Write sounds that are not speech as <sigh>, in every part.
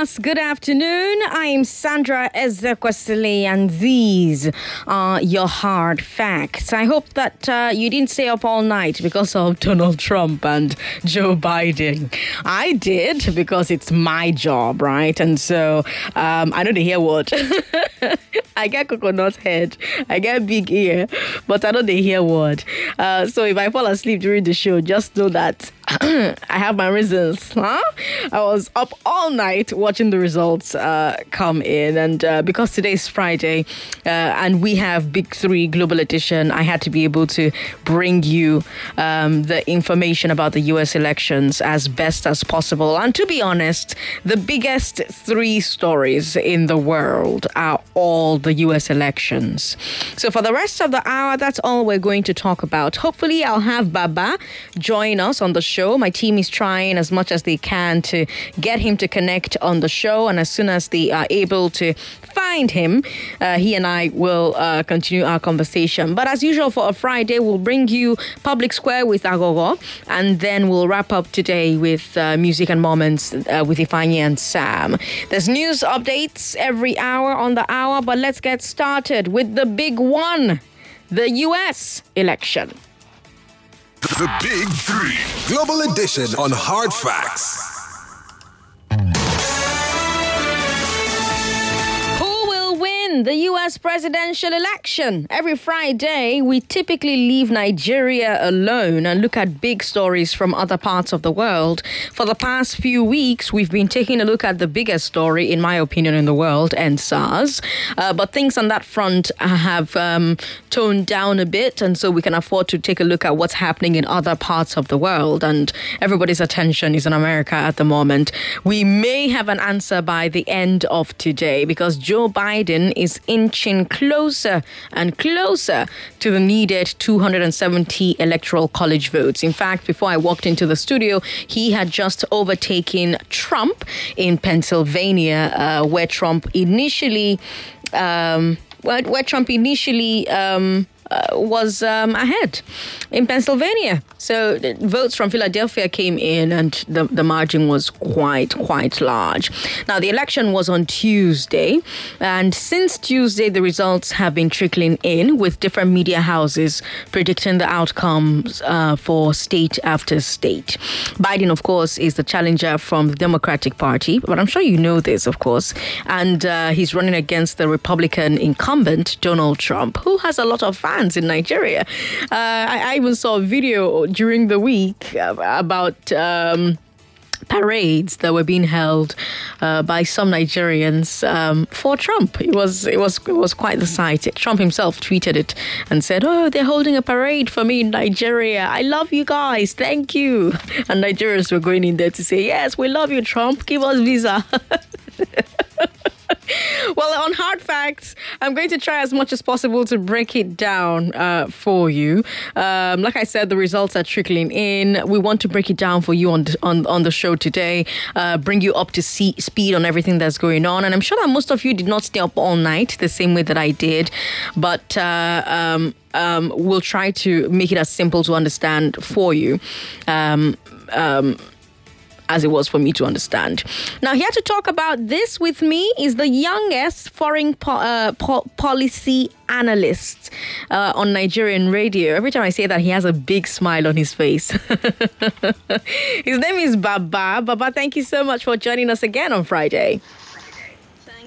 Good afternoon. I'm Sandra Ezekwesili, and these are your hard facts. I hope that uh, you didn't stay up all night because of <laughs> Donald Trump and Joe Biden. I did because it's my job, right? And so um, I don't hear what. I get coconut head, I get big ear, but I don't hear what. Uh, so if I fall asleep during the show, just know that <clears throat> I have my reasons. Huh? I was up all night watching the results uh, come in, and uh, because today is Friday uh, and we have Big Three Global Edition, I had to be able to bring you um, the information about the U.S. elections as best as possible. And to be honest, the biggest three stories in the world are all the U.S. elections. So for the rest of the hour, that's all we're going to talk about. Hopefully, I'll have Baba join us on the show show. My team is trying as much as they can to get him to connect on the show. And as soon as they are able to find him, uh, he and I will uh, continue our conversation. But as usual, for a Friday, we'll bring you Public Square with Agogo. And then we'll wrap up today with uh, music and moments uh, with Ifani and Sam. There's news updates every hour on the hour. But let's get started with the big one the US election. The Big Three Global Edition on Hard Facts. The US presidential election. Every Friday, we typically leave Nigeria alone and look at big stories from other parts of the world. For the past few weeks, we've been taking a look at the biggest story, in my opinion, in the world, EndSARS. Uh, but things on that front have um, toned down a bit, and so we can afford to take a look at what's happening in other parts of the world. And everybody's attention is in America at the moment. We may have an answer by the end of today because Joe Biden is inching closer and closer to the needed 270 electoral college votes. In fact, before I walked into the studio, he had just overtaken Trump in Pennsylvania, uh, where Trump initially, um, where, where Trump initially. Um, uh, was um, ahead in Pennsylvania. So votes from Philadelphia came in, and the, the margin was quite, quite large. Now, the election was on Tuesday, and since Tuesday, the results have been trickling in with different media houses predicting the outcomes uh, for state after state. Biden, of course, is the challenger from the Democratic Party, but I'm sure you know this, of course, and uh, he's running against the Republican incumbent, Donald Trump, who has a lot of fans fans in Nigeria. Uh, I, I, even saw a video during the week about. Um, parades that were being held uh, by some Nigerians um, for Trump. It was it was it was quite the sight. Trump himself tweeted it and said, "Oh, they're holding a parade for me in Nigeria. I love you guys. Thank you." And Nigerians were going in there to say, "Yes, we love you, Trump. Give us visa." <laughs> <laughs> well, on hard facts, I'm going to try as much as possible to break it down uh, for you. Um, like I said, the results are trickling in. We want to break it down for you on on, on the show today, uh, bring you up to see, speed on everything that's going on. And I'm sure that most of you did not stay up all night the same way that I did, but uh, um, um, we'll try to make it as simple to understand for you. Um, um, as it was for me to understand. Now, here to talk about this with me is the youngest foreign po- uh, po- policy analyst uh, on Nigerian radio. Every time I say that, he has a big smile on his face. <laughs> his name is Baba. Baba, thank you so much for joining us again on Friday.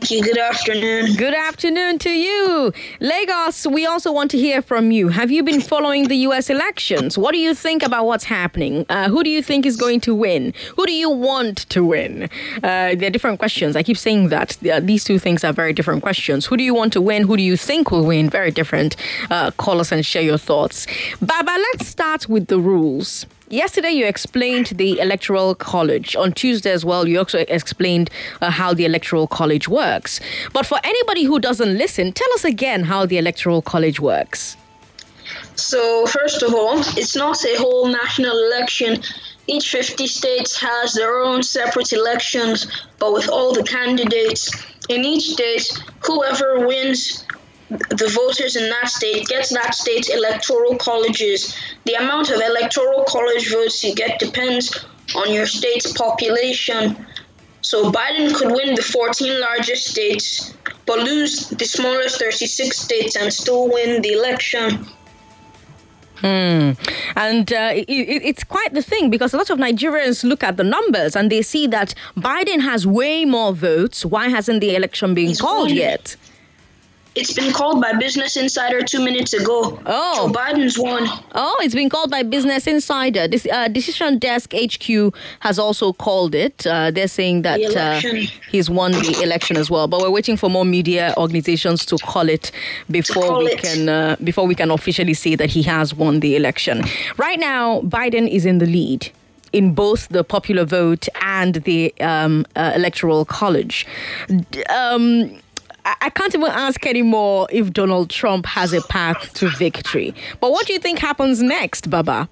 You. Good afternoon. Good afternoon to you. Lagos, we also want to hear from you. Have you been following the U.S. elections? What do you think about what's happening? Uh, who do you think is going to win? Who do you want to win? Uh, they're different questions. I keep saying that. These two things are very different questions. Who do you want to win? Who do you think will win? Very different. Uh, call us and share your thoughts. Baba, let's start with the rules. Yesterday, you explained the Electoral College. On Tuesday as well, you also explained uh, how the Electoral College works. But for anybody who doesn't listen, tell us again how the Electoral College works. So, first of all, it's not a whole national election. Each 50 states has their own separate elections, but with all the candidates. In each state, whoever wins the voters in that state gets that state's electoral colleges. The amount of electoral college votes you get depends on your state's population. So Biden could win the 14 largest states, but lose the smallest 36 states and still win the election. Hmm. And uh, it, it's quite the thing because a lot of Nigerians look at the numbers and they see that Biden has way more votes. Why hasn't the election been He's called yet? It's been called by Business Insider two minutes ago. Oh. Joe Biden's won. Oh, it's been called by Business Insider. This uh, Decision Desk HQ has also called it. Uh, they're saying that uh, he's won the election as well. But we're waiting for more media organizations to call it before call we it. can uh, before we can officially say that he has won the election. Right now, Biden is in the lead in both the popular vote and the um, uh, electoral college. Um, I can't even ask anymore if Donald Trump has a path to victory. But what do you think happens next, Baba?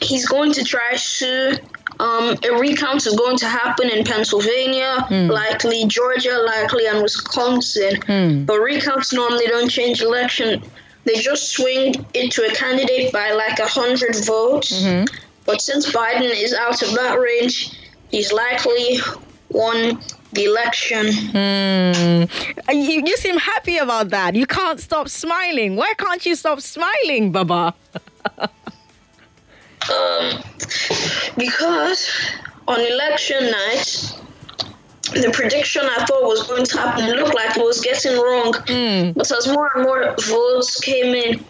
He's going to try to. Um, a recount is going to happen in Pennsylvania, mm. likely Georgia, likely and Wisconsin. Mm. But recounts normally don't change election. They just swing it to a candidate by like a hundred votes. Mm-hmm. But since Biden is out of that range, he's likely won the election. Mm. You, you seem happy about that. You can't stop smiling. Why can't you stop smiling, Baba? <laughs> um, because on election night, the prediction I thought was going to happen looked like it was getting wrong. Mm. But as more and more votes came in,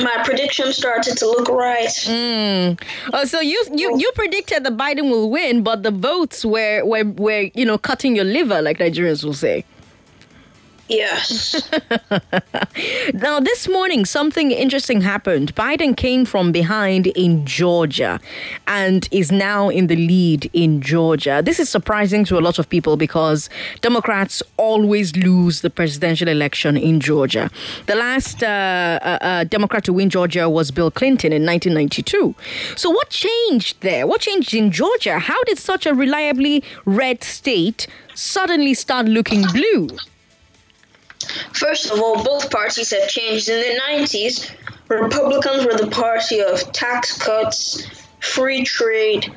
my prediction started to look right. Mm. Oh, so you, you you predicted that Biden will win, but the votes were were were you know cutting your liver, like Nigerians will say. Yes. <laughs> now, this morning, something interesting happened. Biden came from behind in Georgia and is now in the lead in Georgia. This is surprising to a lot of people because Democrats always lose the presidential election in Georgia. The last uh, uh, uh, Democrat to win Georgia was Bill Clinton in 1992. So, what changed there? What changed in Georgia? How did such a reliably red state suddenly start looking blue? First of all, both parties have changed. In the 90s, Republicans were the party of tax cuts, free trade,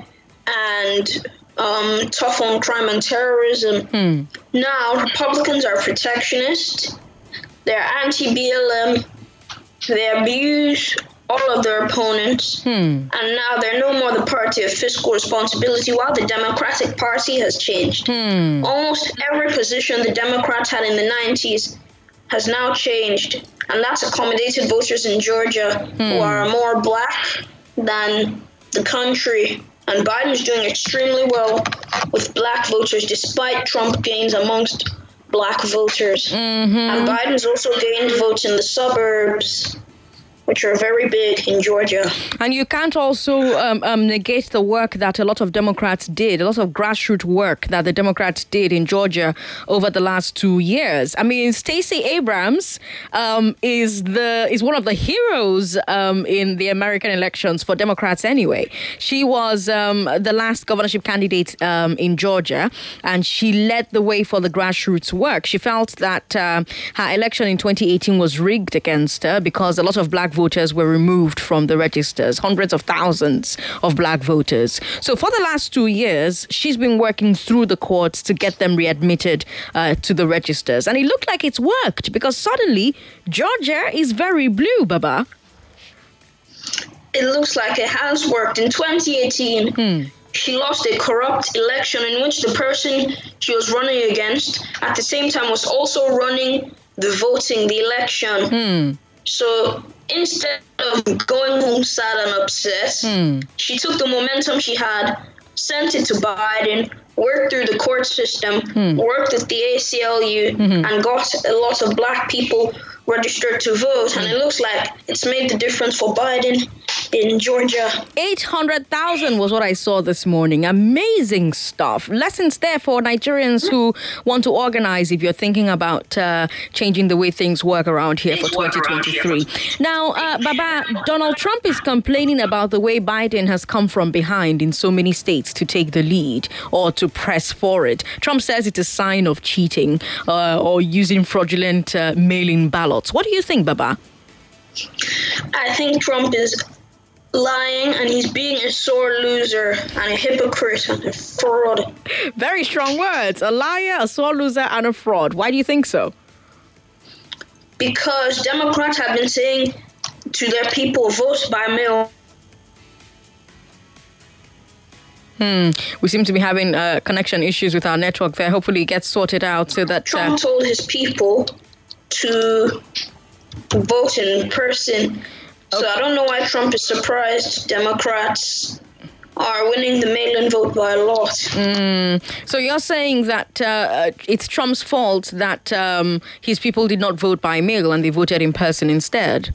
and um, tough on crime and terrorism. Hmm. Now, Republicans are protectionist, they're anti BLM, they abuse all of their opponents, hmm. and now they're no more the party of fiscal responsibility, while the Democratic Party has changed. Hmm. Almost every position the Democrats had in the 90s has now changed, and that's accommodated voters in Georgia hmm. who are more black than the country. And Biden's doing extremely well with black voters despite Trump gains amongst black voters. Mm-hmm. And Biden's also gained votes in the suburbs which are very big in Georgia. And you can't also um, um, negate the work that a lot of Democrats did, a lot of grassroots work that the Democrats did in Georgia over the last two years. I mean, Stacey Abrams um, is the is one of the heroes um, in the American elections for Democrats. Anyway, she was um, the last governorship candidate um, in Georgia, and she led the way for the grassroots work. She felt that uh, her election in 2018 was rigged against her because a lot of black voters were removed from the registers, hundreds of thousands of black voters. So for the last two years, she's been working through the courts to get them readmitted uh, to the registers. And it looked like it's worked because suddenly Georgia is very blue, Baba. It looks like it has worked. In 2018, hmm she lost a corrupt election in which the person she was running against at the same time was also running the voting, the election. Hmm. So instead of going home sad and upset, hmm. she took the momentum she had, sent it to Biden, worked through the court system, hmm. worked with the ACLU, mm-hmm. and got a lot of black people registered to vote. And it looks like it's made the difference for Biden in Georgia. 800,000 was what I saw this morning. Amazing stuff. Lessons there for Nigerians who want to organize if you're thinking about uh, changing the way things work around here for 2023. Now, uh, Baba, Donald Trump is complaining about the way Biden has come from behind in so many states to take the lead or to press for it. Trump says it's a sign of cheating uh, or using fraudulent uh, mail in ballots. What do you think, Baba? I think Trump is lying and he's being a sore loser and a hypocrite and a fraud. Very strong words. A liar, a sore loser, and a fraud. Why do you think so? Because Democrats have been saying to their people, vote by mail. Hmm. We seem to be having uh, connection issues with our network there. Hopefully, it gets sorted out so that. Trump uh, told his people to vote in person. So I don't know why Trump is surprised Democrats are winning the mail-in vote by a lot. Mm. So you're saying that uh, it's Trump's fault that um, his people did not vote by mail and they voted in person instead?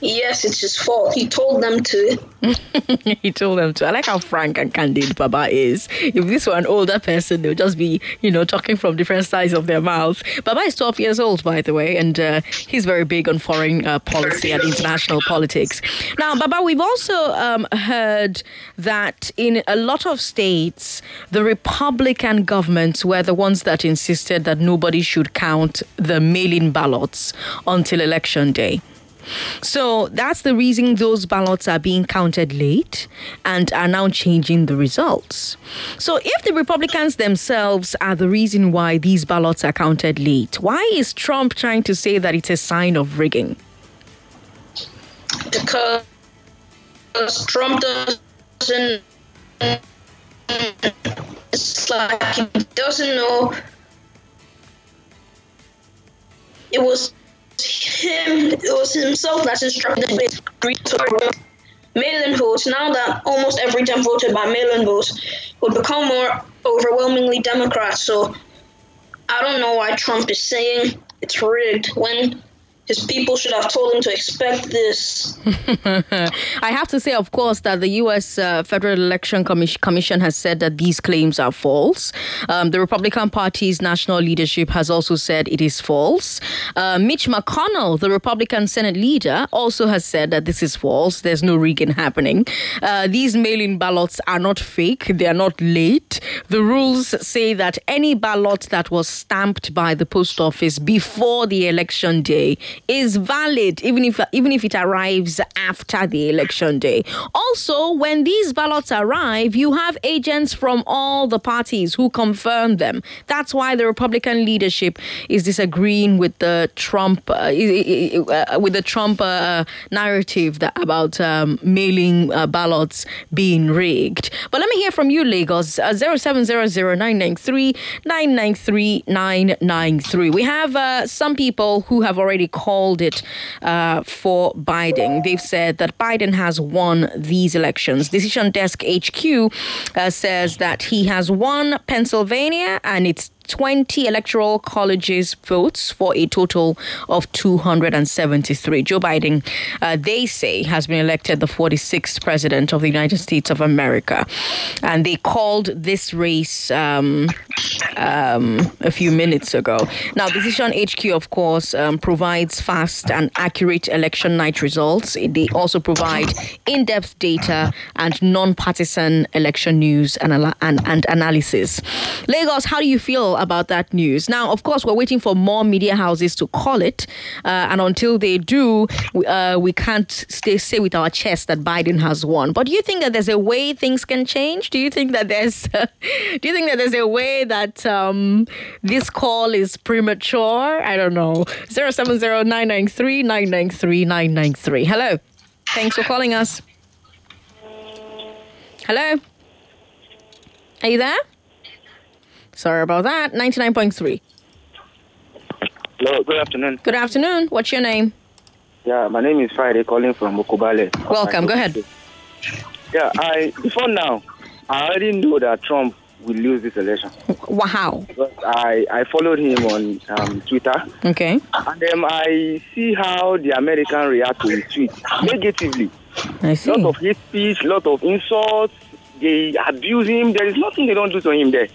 Yes, it's his fault. He told them to. <laughs> he told them to. I like how frank and candid Baba is. If this were an older person, they would just be, you know, talking from different sides of their mouths. Baba is 12 years old, by the way, and uh, he's very big on foreign uh, policy and international politics. Now, Baba, we've also um, heard that in a lot of states, the Republican governments were the ones that insisted that nobody should count the mail in ballots until election day. So that's the reason those ballots are being counted late and are now changing the results. So if the Republicans themselves are the reason why these ballots are counted late, why is Trump trying to say that it's a sign of rigging? Because Trump doesn't. It's like he doesn't know. It was him, it was himself that instructed the mail-in votes. Now that almost every time voted by mail-in votes would become more overwhelmingly Democrat. So I don't know why Trump is saying it's rigged when his people should have told him to expect this. <laughs> I have to say, of course, that the U.S. Uh, Federal Election Commission has said that these claims are false. Um, the Republican Party's national leadership has also said it is false. Uh, Mitch McConnell, the Republican Senate leader, also has said that this is false. There's no rigging happening. Uh, these mail in ballots are not fake, they are not late. The rules say that any ballot that was stamped by the post office before the election day is valid even if even if it arrives after the election day. Also, when these ballots arrive, you have agents from all the parties who confirm them. That's why the Republican leadership is disagreeing with the Trump uh, uh with the Trump uh, narrative that, about um, mailing uh, ballots being rigged. But let me hear from you, Lagos. Uh, zero seven zero zero nine nine three nine nine three nine nine three. We have uh, some people who have already called called it uh, for Biden. They've said that Biden has won these elections. Decision Desk HQ uh, says that he has won Pennsylvania and it's 20 electoral colleges votes for a total of 273. Joe Biden, uh, they say, has been elected the 46th president of the United States of America. And they called this race um, um, a few minutes ago. Now, Decision HQ, of course, um, provides fast and accurate election night results. They also provide in depth data and non partisan election news and, and, and analysis. Lagos, how do you feel about that news. Now, of course, we're waiting for more media houses to call it, uh, and until they do, we, uh, we can't stay say with our chest that Biden has won. But do you think that there's a way things can change? Do you think that there's <laughs> do you think that there's a way that um, this call is premature? I don't know. Zero seven zero nine nine three nine nine three nine nine three. Hello. Thanks for calling us. Hello. Are you there? Sorry about that. 99.3. Hello, good afternoon. Good afternoon. What's your name? Yeah, my name is Friday, calling from Mokobale. Welcome. Go ahead. Yeah, I before now, I already knew that Trump will lose this election. Wow. Because I, I followed him on um, Twitter. Okay. And then I see how the American react to his tweet negatively. I see. Lot of hate speech, lot of insults. They abuse him. There is nothing they don't do to him there.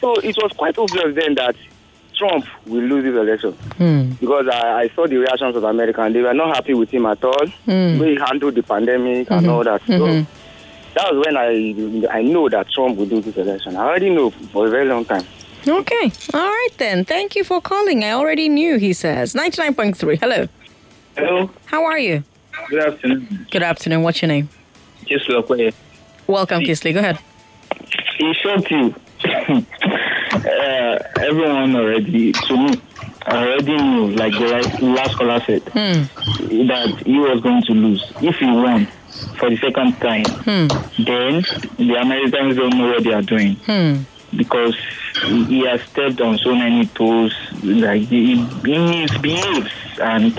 So it was quite obvious then that Trump will lose this election mm. because I, I, saw the reactions of Americans. They were not happy with him at all. Mm. he handled the pandemic mm-hmm. and all that. So mm-hmm. that was when I I know that Trump will lose this election. I already know for a very long time. Okay. All right then. Thank you for calling. I already knew, he says. 99.3. Hello. Hello. How are you? Good afternoon. Good afternoon. What's your name? Kisley Okoye. Welcome, Kisley. Go ahead. He shot you. Uh, <laughs> everyone already, to me, already knew, like the last caller said, that he was going to lose. If he won for the second time, then the Americans don't know what they are doing. Because he has stepped on so many toes, like he, he misbehaves, and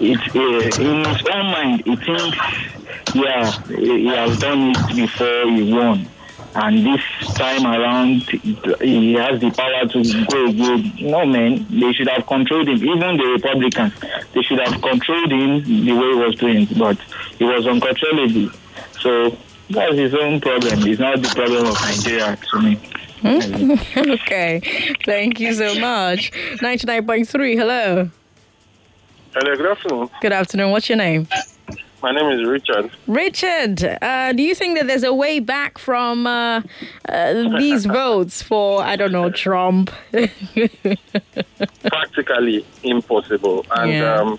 it's uh, in his own mind, he thinks, yeah, he has done it before he won and this time around he has the power to go again. No man, they should have controlled him. Even the Republicans, they should have controlled him the way he was doing, but he was uncontrollable. So that's his own problem. It's not the problem of Nigeria to me. Hmm? <laughs> okay. Thank you so much. 99.3. Hello. Hello, good afternoon. Good afternoon. What's your name? My name is Richard. Richard, uh, do you think that there's a way back from uh, uh, these <laughs> votes for, I don't know, Trump? <laughs> Practically impossible. And Yeah. um,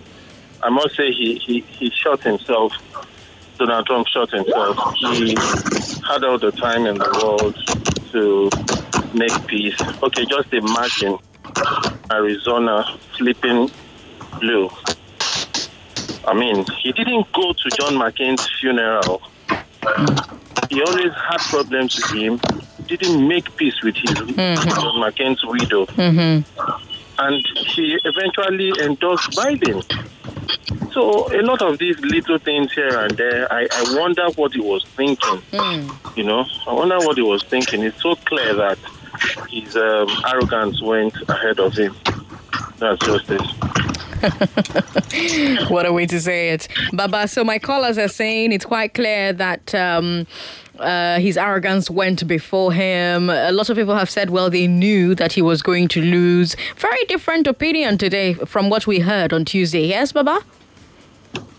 I must say, he, he, he shot himself. Donald Trump shot himself. He had all the time in the world to make peace. Okay, just imagine Arizona flipping blue. I mean, he didn't go to John McCain's funeral. He always had problems with him. He Didn't make peace with his mm-hmm. John McCain's widow, mm-hmm. and he eventually endorsed Biden. So a lot of these little things here and there, I, I wonder what he was thinking. Mm. You know, I wonder what he was thinking. It's so clear that his um, arrogance went ahead of him. That's just it. <laughs> what a way to say it. Baba, so my callers are saying it's quite clear that um, uh, his arrogance went before him. A lot of people have said, well, they knew that he was going to lose. Very different opinion today from what we heard on Tuesday. Yes, Baba?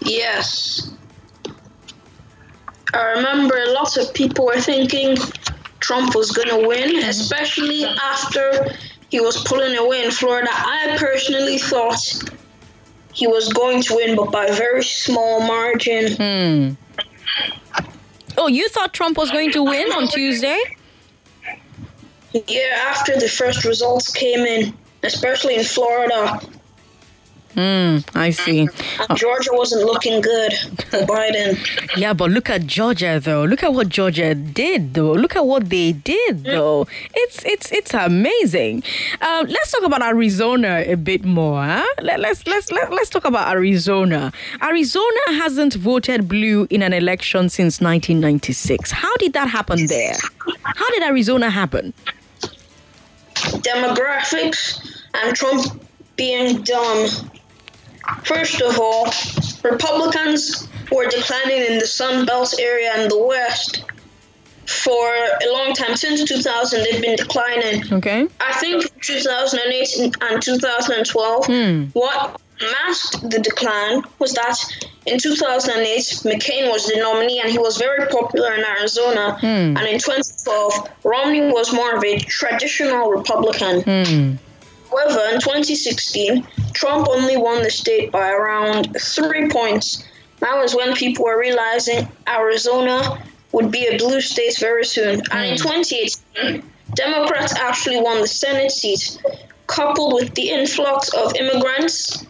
Yes. I remember lots of people were thinking Trump was going to win, especially after he was pulling away in Florida. I personally thought he was going to win, but by a very small margin. Hmm. Oh, you thought Trump was going to win on Tuesday? Yeah, after the first results came in, especially in Florida, Hmm, I see. and Georgia wasn't looking good for Biden. <laughs> Yeah, but look at Georgia though. Look at what Georgia did though. Look at what they did though. It's it's it's amazing. Um, let's talk about Arizona a bit more. Huh? Let, let's let's let, let's talk about Arizona. Arizona hasn't voted blue in an election since 1996. How did that happen there? How did Arizona happen? demographics and Trump being dumb. First of all, Republicans were declining in the Sun Belt area and the West for a long time. Since 2000, they've been declining. Okay. I think 2008 and 2012, hmm. what masked the decline was that in 2008, McCain was the nominee and he was very popular in Arizona. Hmm. And in 2012, Romney was more of a traditional Republican. However, in 2016, Trump only won the state by around three points. That was when people were realizing Arizona would be a blue state very soon. And in hmm. 2018, Democrats actually won the Senate seat, coupled with the influx of immigrants,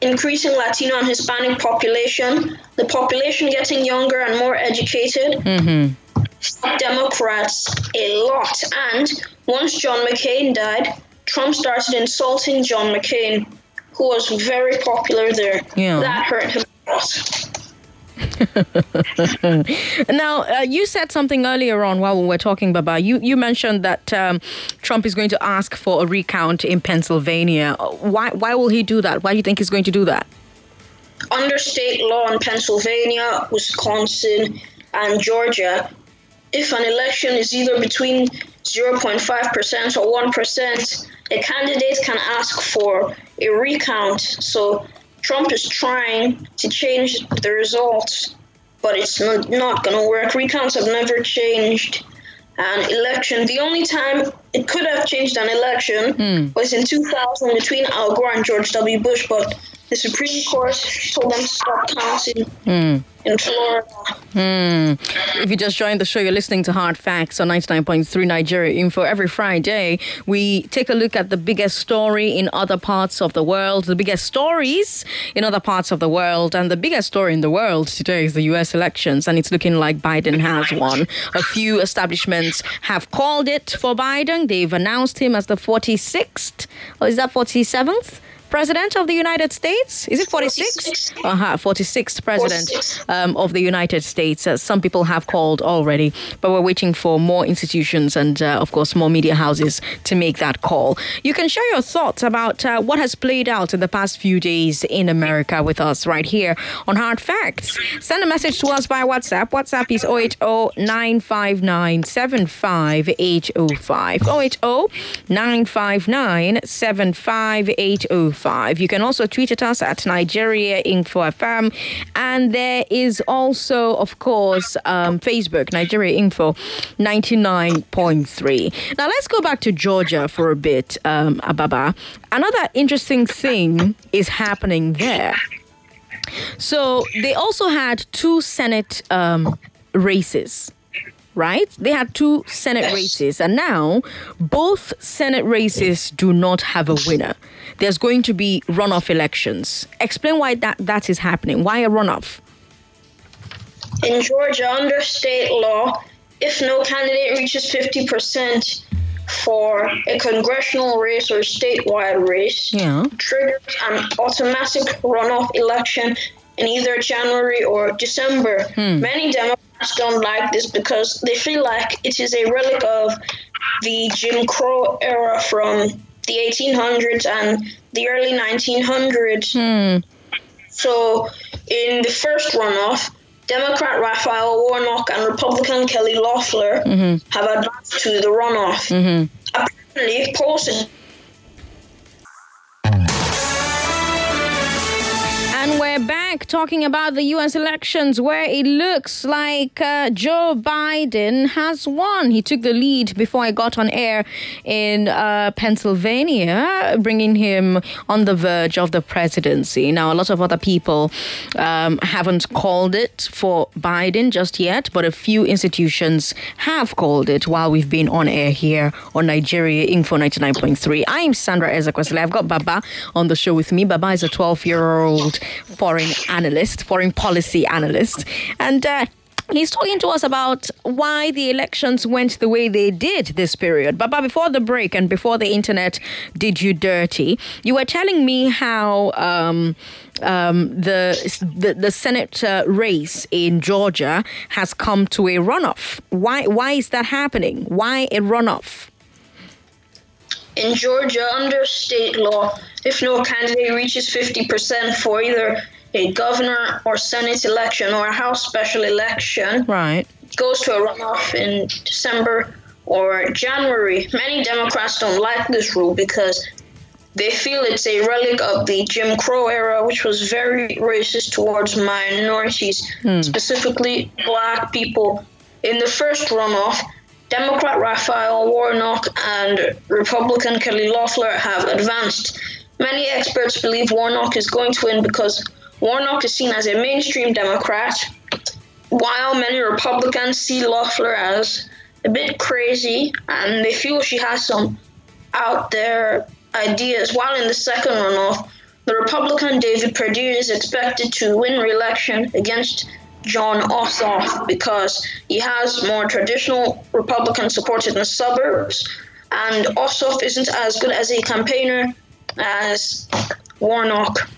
increasing Latino and Hispanic population, the population getting younger and more educated. helped Democrats a lot. And once John McCain died, Trump started insulting John McCain, who was very popular there. Yeah. That hurt him a lot. <laughs> Now, uh, you said something earlier on while we were talking, Baba. You you mentioned that um, Trump is going to ask for a recount in Pennsylvania. Why why will he do that? Why do you think he's going to do that? Under state law in Pennsylvania, Wisconsin, and Georgia, if an election is either between 0.5% or 1%, a candidate can ask for a recount. So Trump is trying to change the results, but it's not, not going to work. Recounts have never changed an election. The only time it could have changed an election hmm. was in 2000 between Al Gore and George W. Bush, but the Supreme Court told them to stop counting hmm. in Florida. Hmm. If you just joined the show, you're listening to Hard Facts on 99.3 Nigeria Info. Every Friday, we take a look at the biggest story in other parts of the world, the biggest stories in other parts of the world. And the biggest story in the world today is the US elections, and it's looking like Biden has won. A few establishments have called it for Biden. They've announced him as the 46th, or is that 47th? President of the United States? Is it 46? 46. Uh-huh, 46th president 46. um, of the United States. Uh, some people have called already, but we're waiting for more institutions and, uh, of course, more media houses to make that call. You can share your thoughts about uh, what has played out in the past few days in America with us right here on Hard Facts. Send a message to us by WhatsApp. WhatsApp is 080 959 75805. 080 959 75805. You can also tweet at us at Nigeria Info FM. And there is also, of course, um, Facebook, Nigeria Info 99.3. Now let's go back to Georgia for a bit, um, Ababa. Another interesting thing is happening there. So they also had two Senate um, races, right? They had two Senate races, and now both Senate races do not have a winner. There's going to be runoff elections. Explain why that, that is happening. Why a runoff? In Georgia, under state law, if no candidate reaches 50% for a congressional race or statewide race, Yeah. triggers an automatic runoff election in either January or December. Hmm. Many Democrats don't like this because they feel like it is a relic of the Jim Crow era from the 1800s and the early 1900s. Hmm. So, in the first runoff, Democrat Raphael Warnock and Republican Kelly Loeffler mm-hmm. have advanced to the runoff. Mm-hmm. Apparently, polls And we're back talking about the US elections where it looks like uh, Joe Biden has won. He took the lead before I got on air in uh, Pennsylvania, bringing him on the verge of the presidency. Now, a lot of other people um, haven't called it for Biden just yet, but a few institutions have called it while we've been on air here on Nigeria Info 99.3. I'm Sandra Ezekwesili. I've got Baba on the show with me. Baba is a 12 year old foreign analyst, foreign policy analyst. And uh, He's talking to us about why the elections went the way they did this period. But before the break and before the internet did you dirty, you were telling me how um, um, the, the the Senate uh, race in Georgia has come to a runoff. Why why is that happening? Why a runoff? In Georgia, under state law, if no candidate reaches 50% for either a governor or Senate election or a House special election, Right. goes to a runoff in December or January. Many Democrats don't like this rule because they feel it's a relic of the Jim Crow era, which was very racist towards minorities, hmm. specifically black people. In the first runoff, Democrat Raphael Warnock and Republican Kelly Loeffler have advanced. Many experts believe Warnock is going to win because Warnock is seen as a mainstream Democrat, while many Republicans see Loeffler as a bit crazy and they feel she has some out there ideas. While in the second runoff, the Republican David Perdue is expected to win re-election against Jon Ossoff because he has more traditional Republican support in the suburbs, and Ossoff isn't as good as a campaigner as Warnock.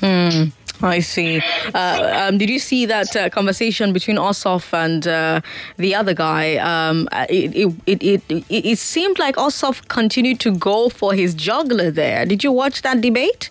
Hmm. I see. Uh, um, did you see that uh, conversation between Ossoff and uh, the other guy? Um, it, it, it, it, it, it seemed like Ossoff continued to go for his juggler there. Did you watch that debate?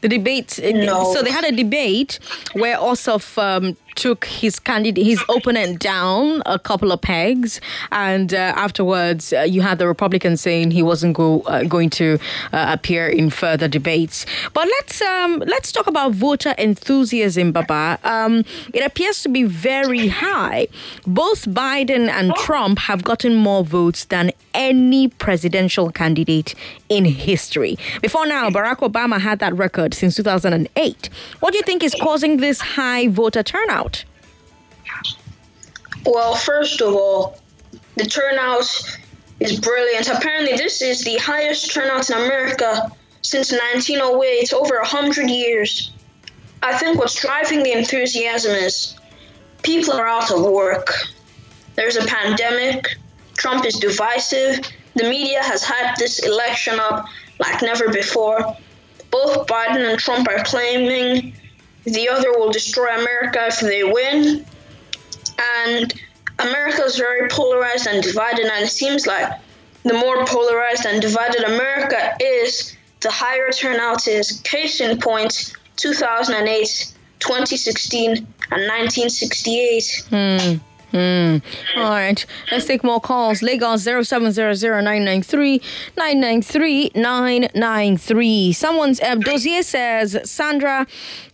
The debate. No. So they had a debate where Ossoff um, took his candidate, his opponent down a couple of pegs, and uh, afterwards uh, you had the Republicans saying he wasn't go, uh, going to uh, appear in further debates. But let's um, let's talk about voter enthusiasm, Baba. Um, it appears to be very high. Both Biden and Trump have gotten more votes than any presidential candidate in history. Before now, Barack Obama had that record since 2008. What do you think is causing this high voter turnout? Well, first of all, the turnout is brilliant. Apparently, this is the highest turnout in America since 1908, over 100 years. I think what's driving the enthusiasm is people are out of work. There's a pandemic, Trump is divisive, the media has hyped this election up like never before. Both Biden and Trump are claiming the other will destroy America if they win. And America is very polarized and divided, and it seems like the more polarized and divided America is, the higher turnout is. Case in point 2008, 2016, and 1968. Hmm. Hmm. All right. Let's take more calls. Lagos 0700-993-993-993. Someone's uh, dossier says, Sandra,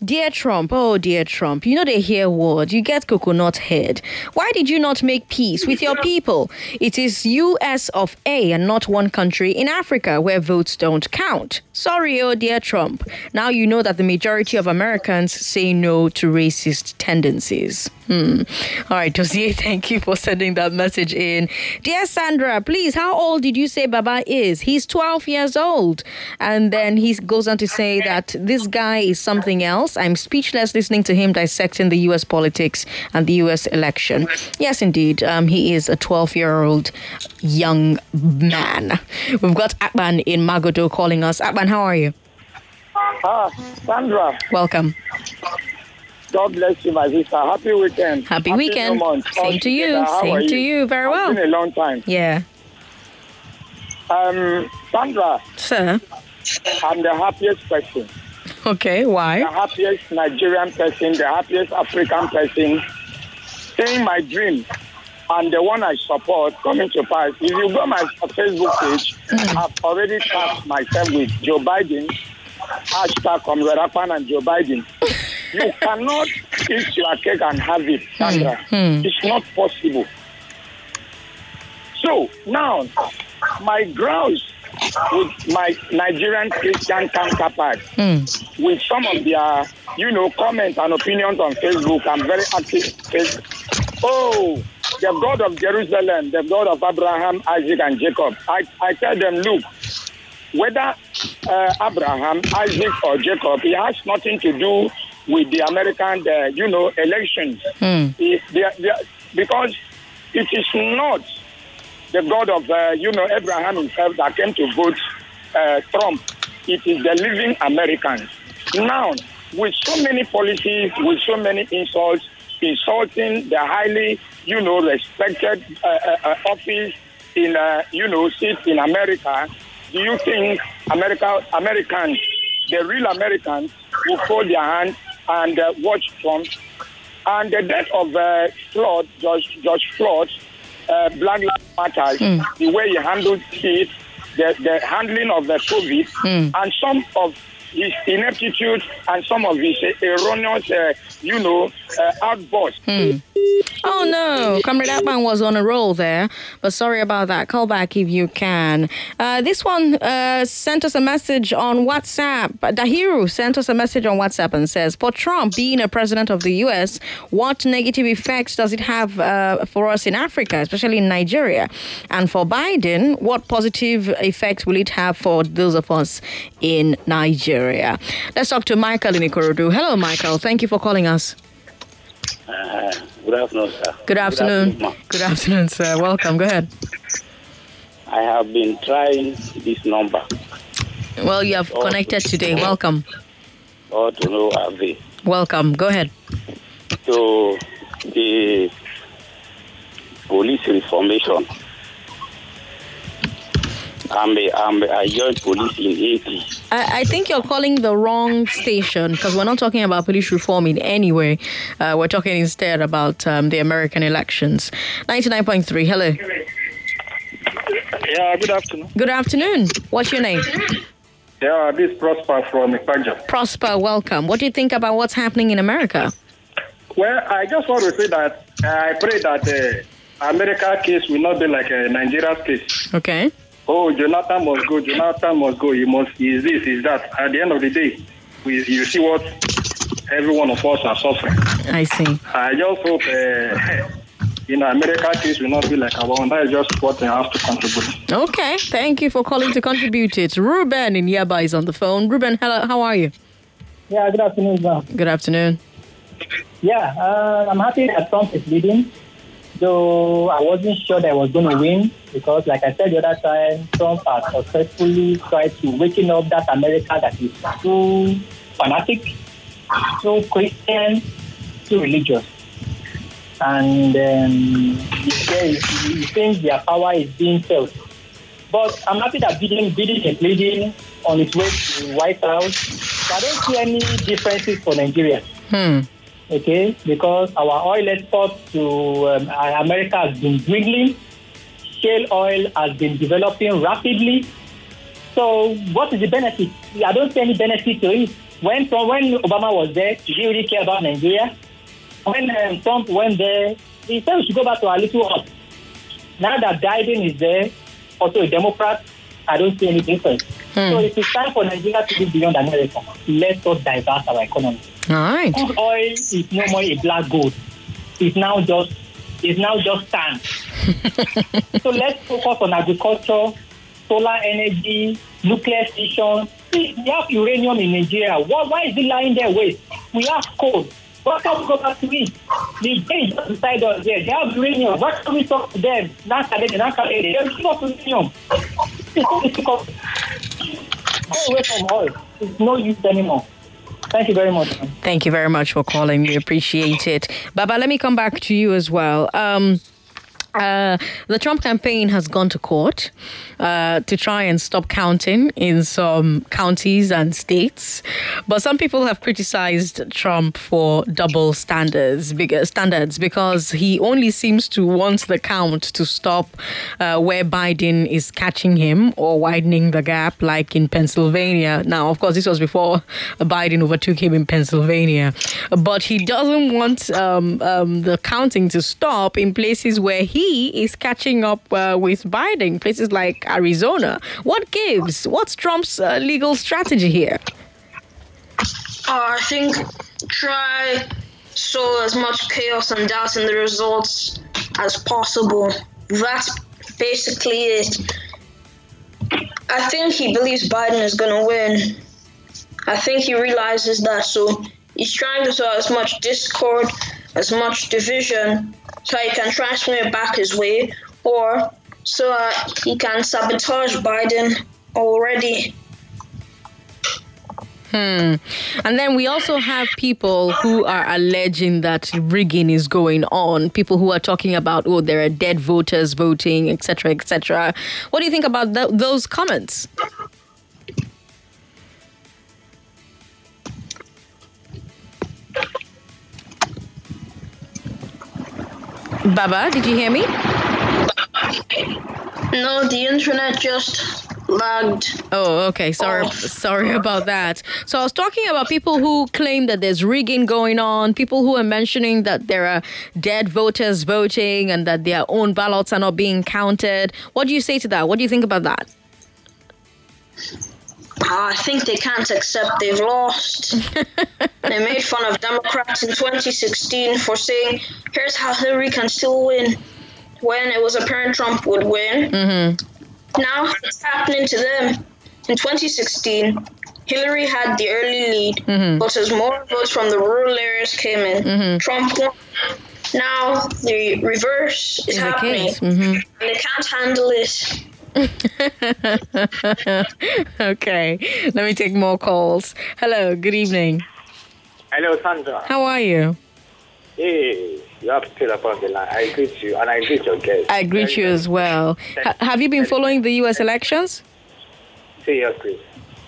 dear Trump, oh dear Trump, you know they hear word. You get coconut head. Why did you not make peace with your people? It is US of A and not one country in Africa where votes don't count. Sorry, oh dear Trump. Now you know that the majority of Americans say no to racist tendencies. Hmm. All right, Dossier, <laughs> thank you for sending that message in. Dear Sandra, please, how old did you say Baba is? He's 12 years old. And then he goes on to say that this guy is something else. I'm speechless listening to him dissecting the U.S. politics and the U.S. election. Yes, indeed. Um, he is a 12 year old young man. We've got Akban in Magodo calling us. Akban, how are you? Ah, Sandra. Welcome. God bless you, my sister. Happy weekend. Happy, Happy weekend. Same to you. Same to you. Very well. It's been a long time. Yeah. Um, Sandra. Sir. I'm the happiest person. Okay, why? The happiest Nigerian person, the happiest African person. Seeing my dream and the one I support coming to pass. If you go my Facebook page, mm. I've already tagged myself with Joe Biden, hashtag Comrade and Joe Biden. You cannot eat your cake and have it, Sandra. Mm. It's not possible. So now, my grounds with my Nigerian Christian counterparts, mm. with some of their, you know, comments and opinions on Facebook. I'm very active. Oh, the God of Jerusalem, the God of Abraham, Isaac, and Jacob. I, I tell them, look, whether uh, Abraham, Isaac, or Jacob, it has nothing to do with the American, uh, you know, elections. Mm. It, they, they, because it is not the God of, uh, you know, Abraham himself that came to vote uh, Trump. It is the living Americans. Now, with so many policies, with so many insults, insulting the highly, you know, respected uh, uh, uh office in, you know, seat in America, do you think America, Americans, the real Americans, will fold their hands and uh, watch Trump. And the death of uh, Floyd, George, George Floyd, uh, Black Lives Matter, mm. the way he handled it, the, the handling of the COVID, mm. and some of his ineptitude and some of his erroneous, uh, you know, uh. Hmm. Oh no, Comrade Atman was on a roll there, but sorry about that. Call back if you can. Uh, this one uh, sent us a message on WhatsApp. Dahiru sent us a message on WhatsApp and says, For Trump being a president of the US, what negative effects does it have uh, for us in Africa, especially in Nigeria? And for Biden, what positive effects will it have for those of us in Nigeria? Let's talk to Michael in Ikorodu. Hello, Michael. Thank you for calling us. Uh, good afternoon, sir. Good afternoon. Good afternoon, good afternoon, sir. Welcome. Go ahead. I have been trying this number. Well, you have connected to today. Welcome. Or to know Avi. Welcome. Go ahead. So, the police reformation. I'm a, I'm a, I joined police in 80. I, I think you're calling the wrong station because we're not talking about police reform in any way. Uh, we're talking instead about um, the American elections. 99.3, hello. Yeah, good afternoon. Good afternoon. What's your name? Yeah, this is Prosper from Ipaja. Prosper, welcome. What do you think about what's happening in America? Well, I just want to say that uh, I pray that uh, America case will not be like a Nigeria case. Okay. Oh, Jonathan must go. Jonathan must go. He must. He is this. He Is that? At the end of the day, we you see what every one of us are suffering. I see. I just hope, uh, you know, America case will not be like our own. That is just what I have to contribute. Okay. Thank you for calling to contribute it. Ruben in Yaba is on the phone. Ruben, hello, how are you? Yeah, good afternoon, sir. Good afternoon. Yeah, uh, I'm happy that Trump is leading. Though I wasn't sure that I was going to win because, like I said the other time, Trump has successfully tried to waken up that America that is too fanatic, too Christian, too religious. And um, he thinks their power is being felt. But I'm happy that Biden, Biden is leading on its way to White House. I don't see any differences for Nigeria Hmm. Okay, because our oil export to um, uh, America has been dwindling. Shale oil has been developing rapidly. So, what is the benefit? I don't see any benefit to it. When Trump, when Obama was there, did he really care about Nigeria? When um, Trump went there, he said we should go back to our little hut. Now that Biden is there, also a Democrat, I don't see any difference. Hmm. So it is time for Nigeria to be beyond America. Let us diverse our economy. All right. Crude oil is no more a black gold. It's now just it's now just sand. <laughs> so let's focus on agriculture, solar energy, nuclear fission. See, we have uranium in Nigeria. Why, why is it lying there waste? We have coal. Why can't we go back to it? The just beside us there. They have uranium. Why can't we talk to them? Not Canadian, not Canadian. They give us uranium. Difficult. Go away from oil. It's no use anymore. Thank you very much. Thank you very much for calling. We appreciate it. Baba, let me come back to you as well. Um, uh, the Trump campaign has gone to court uh, to try and stop counting in some counties and states, but some people have criticized Trump for double standards, standards, because he only seems to want the count to stop uh, where Biden is catching him or widening the gap, like in Pennsylvania. Now, of course, this was before Biden overtook him in Pennsylvania, but he doesn't want um, um, the counting to stop in places where he is catching up uh, with Biden, places like Arizona. What gives? What's Trump's uh, legal strategy here? Uh, I think try sow as much chaos and doubt in the results as possible. That's basically it. I think he believes Biden is going to win. I think he realizes that, so he's trying to sow as much discord, as much division, so he can transfer it back his way, or so he can sabotage Biden already. Hmm. And then we also have people who are alleging that rigging is going on. People who are talking about, oh, there are dead voters voting, etc., etc. What do you think about th- those comments? Baba, did you hear me? No, the internet just lagged. Oh, okay. Sorry, sorry about that. So I was talking about people who claim that there's rigging going on, people who are mentioning that there are dead voters voting and that their own ballots are not being counted. What do you say to that? What do you think about that? I think they can't accept they've lost. <laughs> they made fun of Democrats in 2016 for saying, here's how Hillary can still win when it was apparent Trump would win. Mm-hmm. Now it's happening to them. In 2016, Hillary had the early lead, Mhm. but as more votes from the rural areas came in, Mhm. Trump won. Now the reverse is Is the happening. Mhm. and they can't handle it. <laughs> okay, let me take more calls. Hello, good evening. Hello, Sandra. How are you? Hey, you have still upon the line. I greet you and I greet your guest. I greet you as well. Ha- have you been following the U.S. elections? Seriously.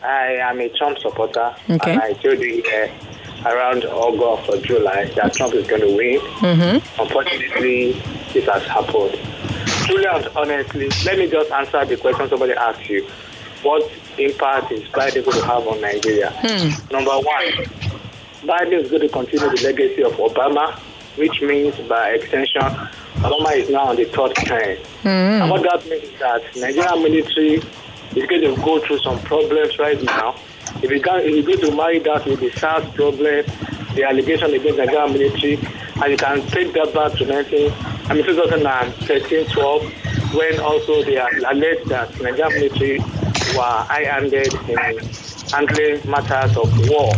I am a Trump supporter. Okay. And I told you uh, around August or July that Trump is going to win. Mm-hmm. Unfortunately, this has happened. Truly and honestly, let me just answer the question somebody asked you. What impact is Biden going to have on Nigeria? Hmm. Number one, Biden is going to continue the legacy of Obama, which means by extension, Obama is now on the third term. And what that means is that Nigerian military is going to go through some problems right now. If you, can, if you go to marry that with the SARS problem, the allegation against Nigerian military, and you can take that back to 19, I mean 2013, 12, when also they are alleged that Nigerian military were high-handed in handling matters of war,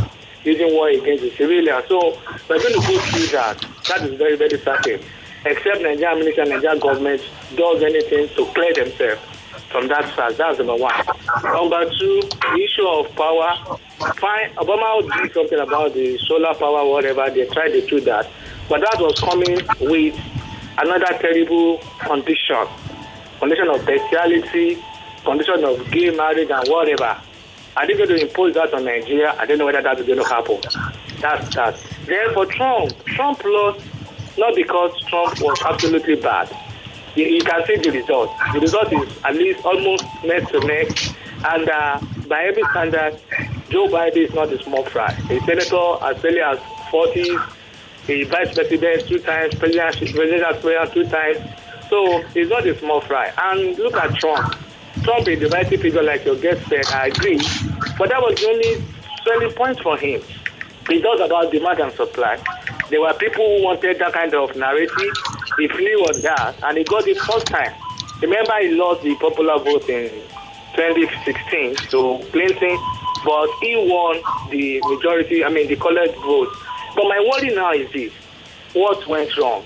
using war against the civilians. So we're going to go through that. That is very, very certain. Except Nigerian military and Nigerian government does anything to clear themselves from that fact. That's number one. Number two, the issue of power. Fine, Obama did something about the solar power, whatever. They tried to do that. But that was coming with another terrible condition. Condition of bestiality, condition of gay marriage and whatever. Are they going to impose that on Nigeria? I don't know whether that's going to happen. That's that. Therefore, Trump, Trump lost not because Trump was absolutely bad. You, you can see the result. The result is at least almost neck to neck. And uh, by every standard, Joe Biden is not a small fry. A senator as early as 40s, a vice president two times, president, president two times. So he's not a small fry. And look at Trump. Trump is the mighty figure, like your guest said. I agree. But that was the only selling point for him. It's not about demand and supply. There were people who wanted that kind of narrative. He flew on that, and he got it first time. Remember, he lost the popular vote in 2016 to Clinton, but he won the majority, I mean, the college vote. But my worry now is this what went wrong?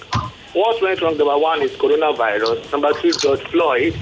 What went wrong, number one, is coronavirus. Number two, George Floyd.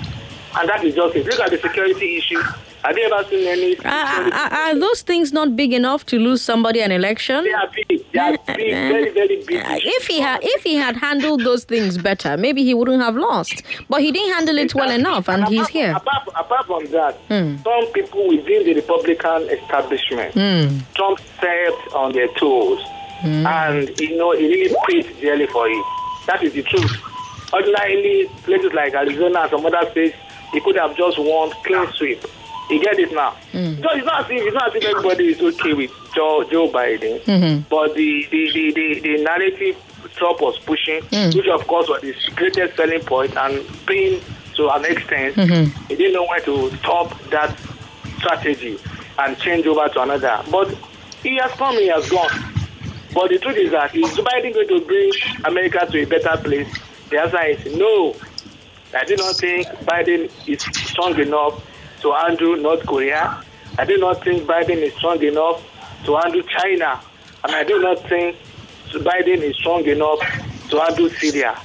And that is just it. Look at the security issue. Have you ever seen any? Are, are, are those things not big enough to lose somebody an election? They are big. They are big, very, very big. Uh, If he had if he had handled those things better, maybe he wouldn't have lost. But he didn't handle it well enough, and he's here. Apart, apart from that, Hmm. some people within the Republican establishment, Hmm. Trump stepped on their toes, and you know he really paid dearly for it. That is the truth. Ordinarily, places like Arizona and some other states, he could have just won clean sweep. You get it now. So it's not as if it's not as if everybody is okay with Joe Joe Biden, Mhm. but the the, the, the, the narrative Trump was pushing, Mm. which of course was his greatest selling point and being to an extent, Mhm. he didn't know where to stop that strategy and change over to another. But he has come, he has gone. But the truth is that is Biden going to bring America to a better place? The answer is no. I do not think Biden is strong enough to handle North Korea. I do not think Biden is strong enough to handle China. And I do not think Biden is strong enough to handle Syria.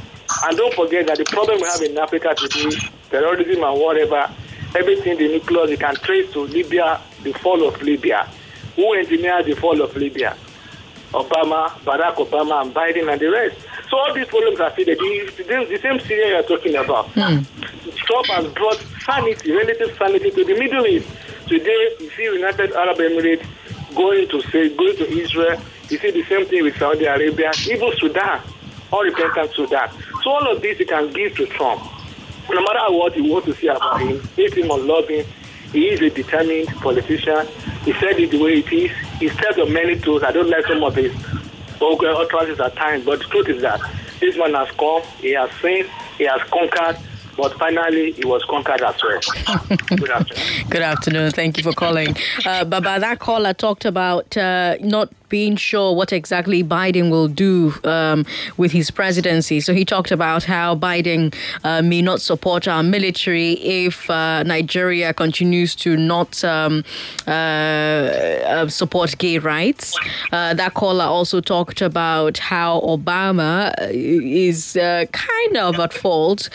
And don't forget that the problem we have in Africa today, terrorism and whatever, everything the nuclear you can trace to Libya, the fall of Libya. Who engineered the fall of Libya? Obama, Barack Obama, and Biden, and the rest. So all these problems are faded. The, the, the same Syria you're talking about. Trump has brought sanity, relative sanity to the Middle East. Today, you see United Arab Emirates going to say, going to Israel. You see the same thing with Saudi Arabia, even Sudan, all repentant Sudan. So all of this you can give to Trump. No matter what you want to say about him, hate him or love him, he is a determined politician. He said it the way it is. He said of many truths. I don't like some of his utterances at times, but the truth is that this man has come, he has seen, he has conquered, but finally he was conquered as well. <laughs> Good afternoon. Good afternoon. Thank you for calling. Uh, Baba, that caller talked about uh, not being sure what exactly Biden will do um, with his presidency. So he talked about how Biden uh, may not support our military if uh, Nigeria continues to not um, uh, uh, support gay rights. Uh, that caller also talked about how Obama is uh, kind of at fault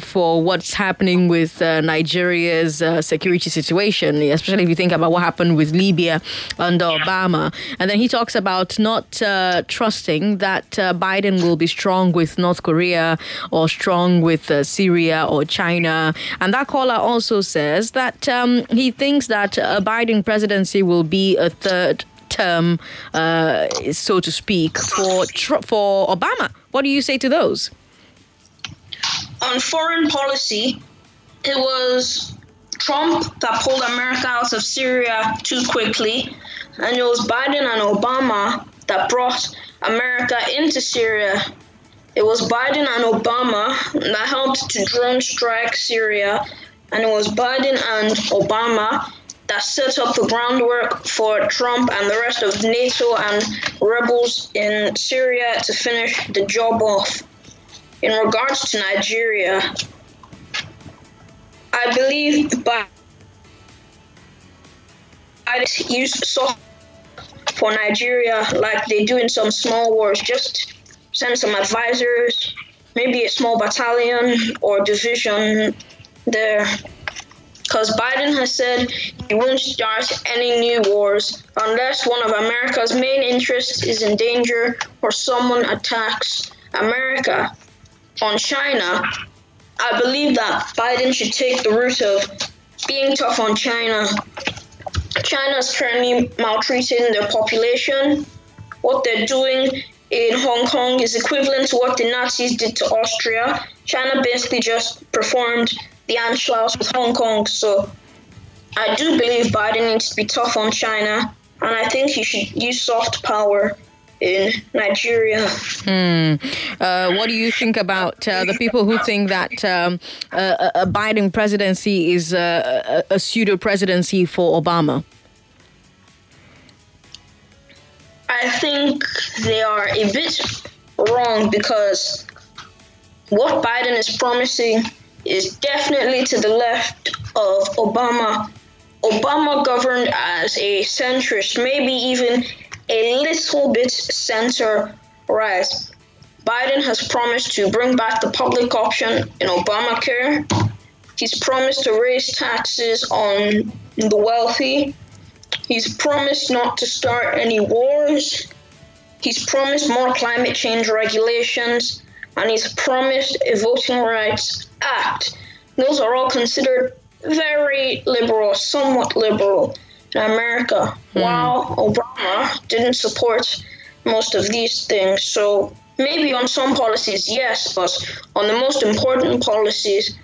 for what's happening with Nigeria's security situation, especially if you think about what happened with Libya under Obama. And And then he talks about not uh, trusting that uh, Biden will be strong with North Korea or strong with uh, Syria or China. And that caller also says that um, he thinks that a Biden presidency will be a third term, uh, so to speak, for for Obama. What do you say to those? On foreign policy, it was Trump that pulled America out of Syria too quickly, and it was Biden and Obama that brought America into Syria. It was Biden and Obama that helped to drone strike Syria, and it was Biden and Obama that set up the groundwork for Trump and the rest of NATO and rebels in Syria to finish the job off. In regards to Nigeria, I believe by use soft for Nigeria like they do in some small wars. Just send some advisors, maybe a small battalion or division there. Because Biden has said he won't start any new wars unless one of America's main interests is in danger or someone attacks America. On China, I believe that Biden should take the route of being tough on China. China is currently maltreating their population. What they're doing in Hong Kong is equivalent to what the Nazis did to Austria. China basically just performed the Anschluss with Hong Kong. So I do believe Biden needs to be tough on China, and I think he should use soft power in Nigeria. Hmm. Uh, what do you think about uh, the people who think that um, a, a, Biden presidency is a, a pseudo presidency for Obama? I think they are a bit wrong because what Biden is promising is definitely to the left of Obama. Obama governed as a centrist, maybe even a little bit center right. Biden has promised to bring back the public option in Obamacare. He's promised to raise taxes on the wealthy. He's promised not to start any wars. He's promised more climate change regulations. And he's promised a Voting Rights Act. Those are all considered very liberal, somewhat liberal in America, mm. while Obama didn't support most of these things. So maybe on some policies, yes, but on the most important policies,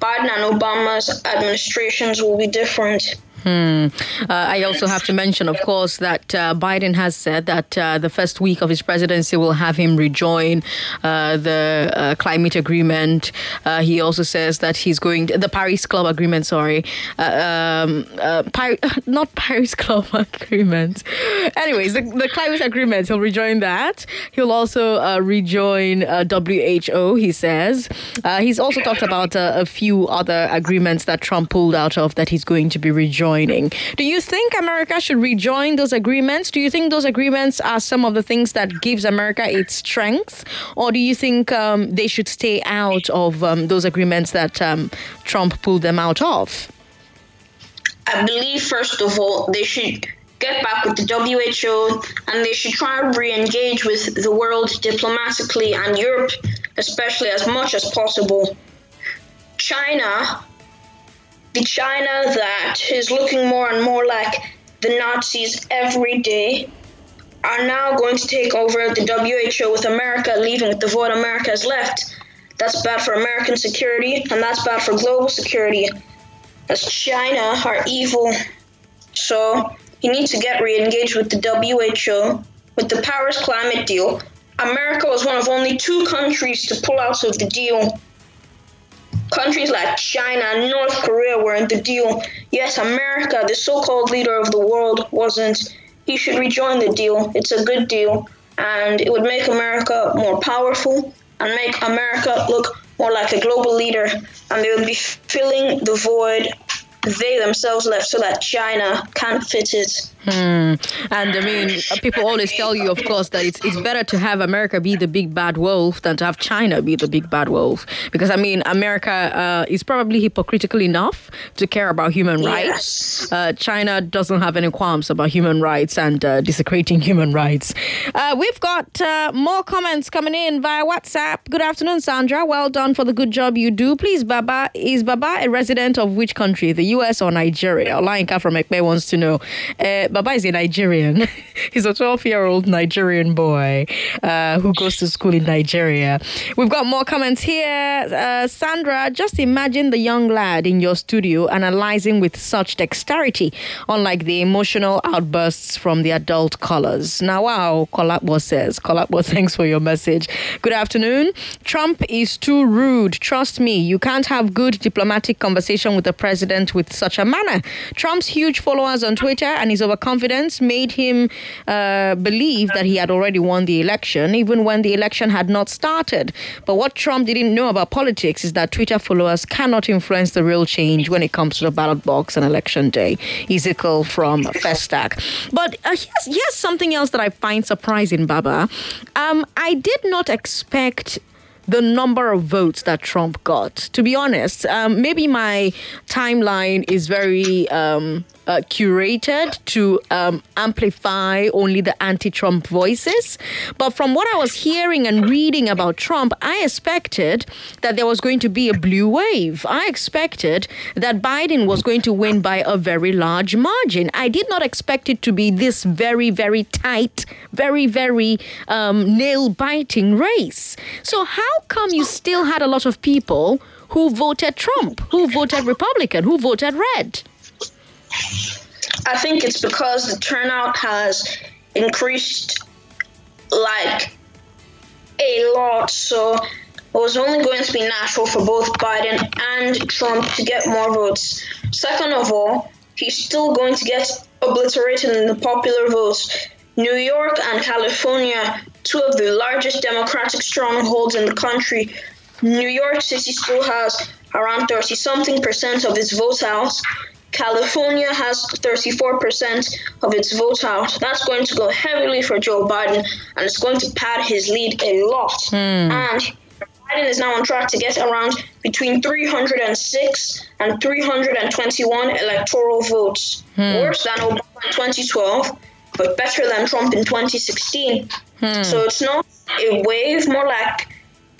Biden and Obama's administrations will be different. Hmm. Uh, I also have to mention, of course, that uh, Biden has said that uh, the first week of his presidency will have him rejoin uh, the uh, climate agreement. Uh, he also says that he's going to, the Paris Club agreement. Sorry, um, <laughs> not Paris Club <laughs> agreement. Anyways, the, the, climate agreement. He'll rejoin that. He'll also rejoin WHO. He says he's also talked about a few other agreements that Trump pulled out of that he's going to be rejoining joining. Do you think America should rejoin those agreements? Do you think those agreements are some of the things that gives America its strength, or do you think um, they should stay out of um, those agreements that um, Trump pulled them out of? I believe, first of all, they should get back with the WHO and they should try and re engage with the world diplomatically and Europe, especially, as much as possible. China the China that is looking more and more like the Nazis every day are now going to take over the WHO with America leaving with the void America has left. That's bad for American security and that's bad for global security. As China are evil. So you need to get re engaged with the WHO. With the Paris climate deal, America was one of only two countries to pull out of the deal. Countries like China and North Korea were in the deal. Yes, America, the so called leader of the world, wasn't. He should rejoin the deal. It's a good deal, and it would make America more powerful and make America look more like a global leader, and they would be filling the void they themselves left so that China can't fit it. Hmm. And I mean, people always tell you, of course, that it's it's better to have America be the big bad wolf than to have China be the big bad wolf. Because I mean, America uh, is probably hypocritical enough to care about human rights. Uh, China doesn't have any qualms about human rights and uh, desecrating <laughs> human rights. Uh, we've got uh, more comments coming in via WhatsApp. Good afternoon, Sandra. Well done for the good job you do. Please, Baba, is Baba a resident of which country, the U.S. or Nigeria? Olainka from Ekpe wants to know. Uh, Baba is a Nigerian. <laughs> He's a 12 year old Nigerian boy uh, who goes to school in Nigeria. We've got more comments here. Uh, Sandra, just imagine the young lad in your studio analyzing with such dexterity, unlike the emotional outbursts from the adult callers. Now, wow, Kolakbo says. Kolakbo, thanks for your message. Good afternoon. Trump is too rude. Trust me, you can't have good diplomatic conversation with the president with such a manner. Trump's huge followers on Twitter and his overconfidence made him uh, believe that he had already won the election, even when the election had not started. But what Trump didn't know about politics is that Twitter followers cannot influence the real change when it comes to the ballot box on election day. Ezekiel from Festac. But uh, here's, here's something else that I find surprising, Baba. Um, I did not expect the number of votes that Trump got. To be honest, um, maybe my timeline is very um, uh, curated to um, amplify only the anti Trump voices. But from what I was hearing and reading about Trump, I expected that there was going to be a blue wave. I expected that Biden was going to win by a very large margin. I did not expect it to be this very, very tight, very, very um, nail biting race. So, how come you still had a lot of people who voted Trump, who voted Republican, who voted red? I think it's because the turnout has increased like a lot. So it was only going to be natural for both Biden and Trump to get more votes. Second of all, he's still going to get obliterated in the popular votes. New York and California, two of the largest Democratic strongholds in the country. New York City still has around 30 something percent of its vote out. California has 34% of its vote out. That's going to go heavily for Joe Biden, and it's going to pad his lead a lot. Hmm. And Biden is now on track to get around between 306 and 321 electoral votes. Hmm. Worse than Obama in 2012, but better than Trump in 2016. Hmm. So it's not a wave, more like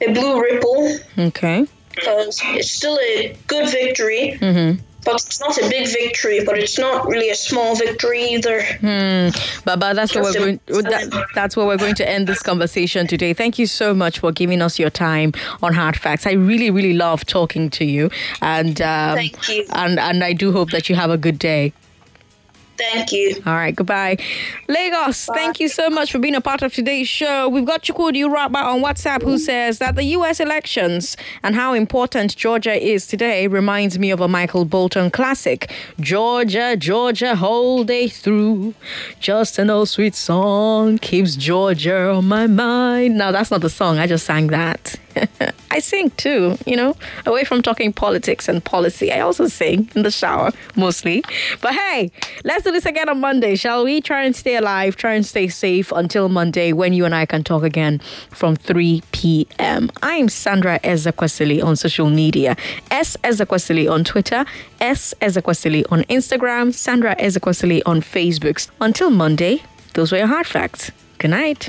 a blue ripple, Okay. because it's still a good victory. Mm-hmm. But it's not a big victory, but it's not really a small victory either. Hmm. Baba, that's where we're going. That, that's where we're going to end this conversation today. Thank you so much for giving us your time on Hard Facts. I really, really love talking to you, and um, Thank you. And and I do hope that you have a good day. Thank you. All right, goodbye. Lagos, thank you so much for being a part of today's show. We've got Chukwudi Uraba on WhatsApp who mm-hmm. says that the US elections and how important Georgia is today reminds me of a Michael Bolton classic. Georgia, Georgia, whole day through. Just an old sweet song keeps Georgia on my mind. Now, that's not the song, I just sang that. <laughs> I sing too, you know, away from talking politics and policy. I also sing in the shower mostly. But hey, let's do this again on Monday, shall we? Try and stay alive, try and stay safe until Monday when you and I can talk again from 3 p.m. I'm Sandra Ezekwesili on social media. S Ezekwesili on Twitter, S Ezekwesili on Instagram, Sandra Ezekwesili on Facebook. Until Monday, those were your hard facts. Good night.